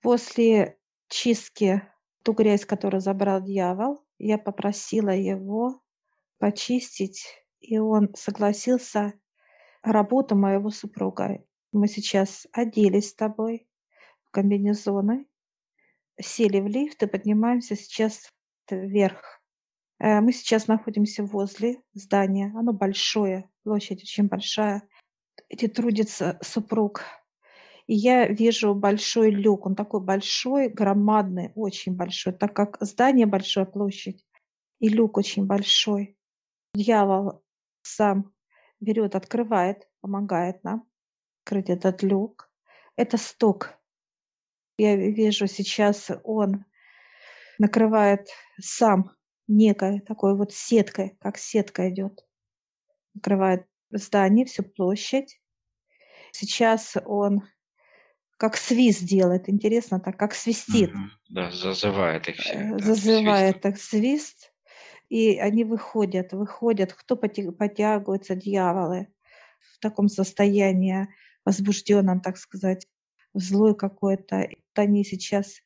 После чистки ту грязь, которую забрал дьявол, я попросила его почистить, и он согласился работу моего супруга. Мы сейчас оделись с тобой в комбинезоны, сели в лифт и поднимаемся сейчас вверх. Э, мы сейчас находимся возле здания. Оно большое, площадь очень большая. Где трудится супруг. И я вижу большой люк. Он такой большой, громадный, очень большой. Так как здание большое, площадь, и люк очень большой. Дьявол сам берет, открывает, помогает нам открыть этот люк. Это сток. Я вижу сейчас, он накрывает сам некой такой вот сеткой, как сетка идет. Накрывает здание, всю площадь. Сейчас он как свист делает, интересно так, как свистит. Угу, да, зазывает их все. Э, зазывает их свист. И они выходят, выходят, кто потягивается, дьяволы в таком состоянии возбужденном, так сказать, злой какой-то. Они сейчас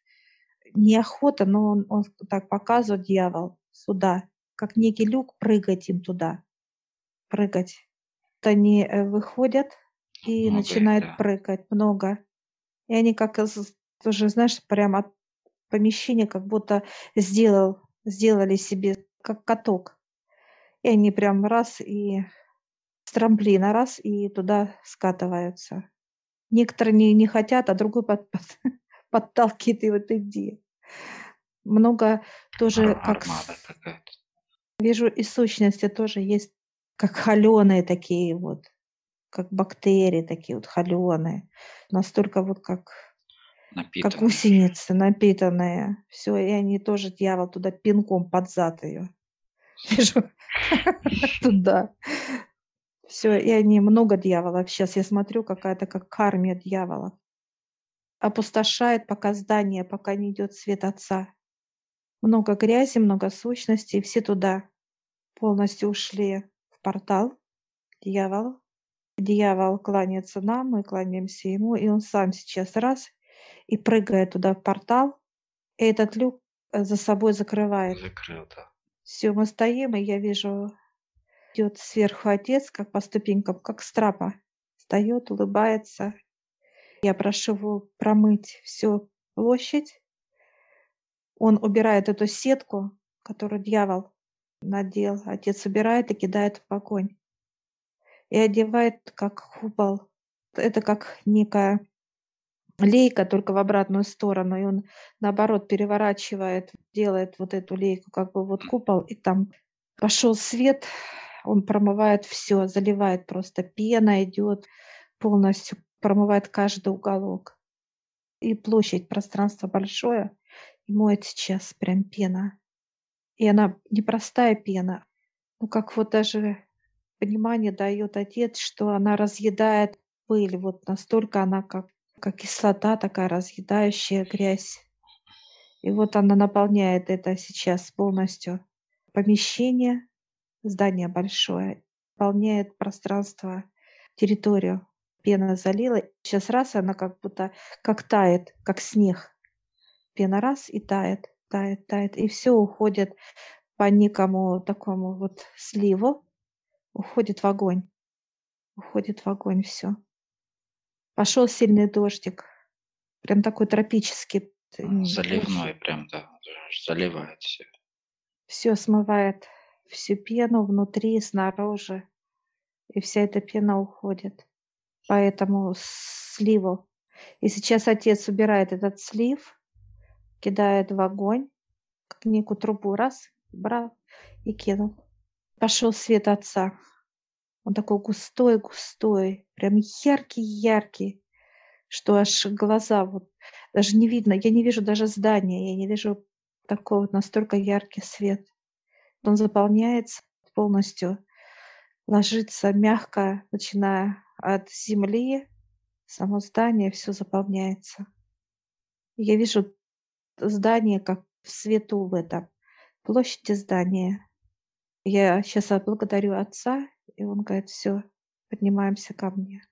неохота, но он, он так показывает дьявол сюда, как некий люк, прыгать им туда, прыгать. Они э, выходят и много, начинают да. прыгать много. И они как тоже, знаешь, прямо от помещения как будто сделал, сделали себе как каток. И они прям раз и с трамплина раз и туда скатываются. Некоторые не, не хотят, а другой под, под, подталкивает и вот иди. Много тоже как... Вижу и сущности тоже есть как холеные такие вот, как бактерии такие вот холеные. Настолько вот как как гусеницы напитанные. Все, и они тоже, дьявол, туда пинком под зад ее. Вижу туда. Все, и они много дьяволов. Сейчас я смотрю, какая-то как кармия дьяволов. Опустошает пока здание, пока не идет свет Отца. Много грязи, много сущностей, все туда полностью ушли в портал дьявол. Дьявол кланяется нам, мы кланяемся ему, и он сам сейчас раз и прыгает туда в портал, и этот люк э, за собой закрывает. Закрыл, да. Все, мы стоим, и я вижу, идет сверху отец, как по ступенькам, как с трапа. Встает, улыбается. Я прошу его промыть всю площадь. Он убирает эту сетку, которую дьявол надел. Отец убирает и кидает в огонь. И одевает как купол. Это как некая лейка, только в обратную сторону. И он, наоборот, переворачивает, делает вот эту лейку, как бы вот купол. И там пошел свет, он промывает все, заливает просто пена идет полностью, промывает каждый уголок. И площадь, пространство большое, и моет сейчас прям пена. И она непростая пена, ну как вот даже понимание дает отец, что она разъедает пыль, вот настолько она как, как кислота такая разъедающая грязь. И вот она наполняет это сейчас полностью помещение, здание большое, наполняет пространство, территорию. Пена залила. Сейчас раз она как будто как тает, как снег. Пена раз и тает, тает, тает. И все уходит по некому такому вот сливу, уходит в огонь. Уходит в огонь все. Пошел сильный дождик. Прям такой тропический. Заливной прям, да. Заливает все. Все смывает всю пену внутри, снаружи, и вся эта пена уходит по этому сливу. И сейчас отец убирает этот слив, кидает в огонь, как некую трубу, раз, брал и кинул. Пошел свет отца. Он такой густой, густой, прям яркий-яркий, что аж глаза вот даже не видно. Я не вижу даже здания, я не вижу такой вот настолько яркий свет он заполняется полностью, ложится мягко, начиная от земли, само здание, все заполняется. Я вижу здание как в свету в этом, площади здания. Я сейчас благодарю отца, и он говорит, все, поднимаемся ко мне.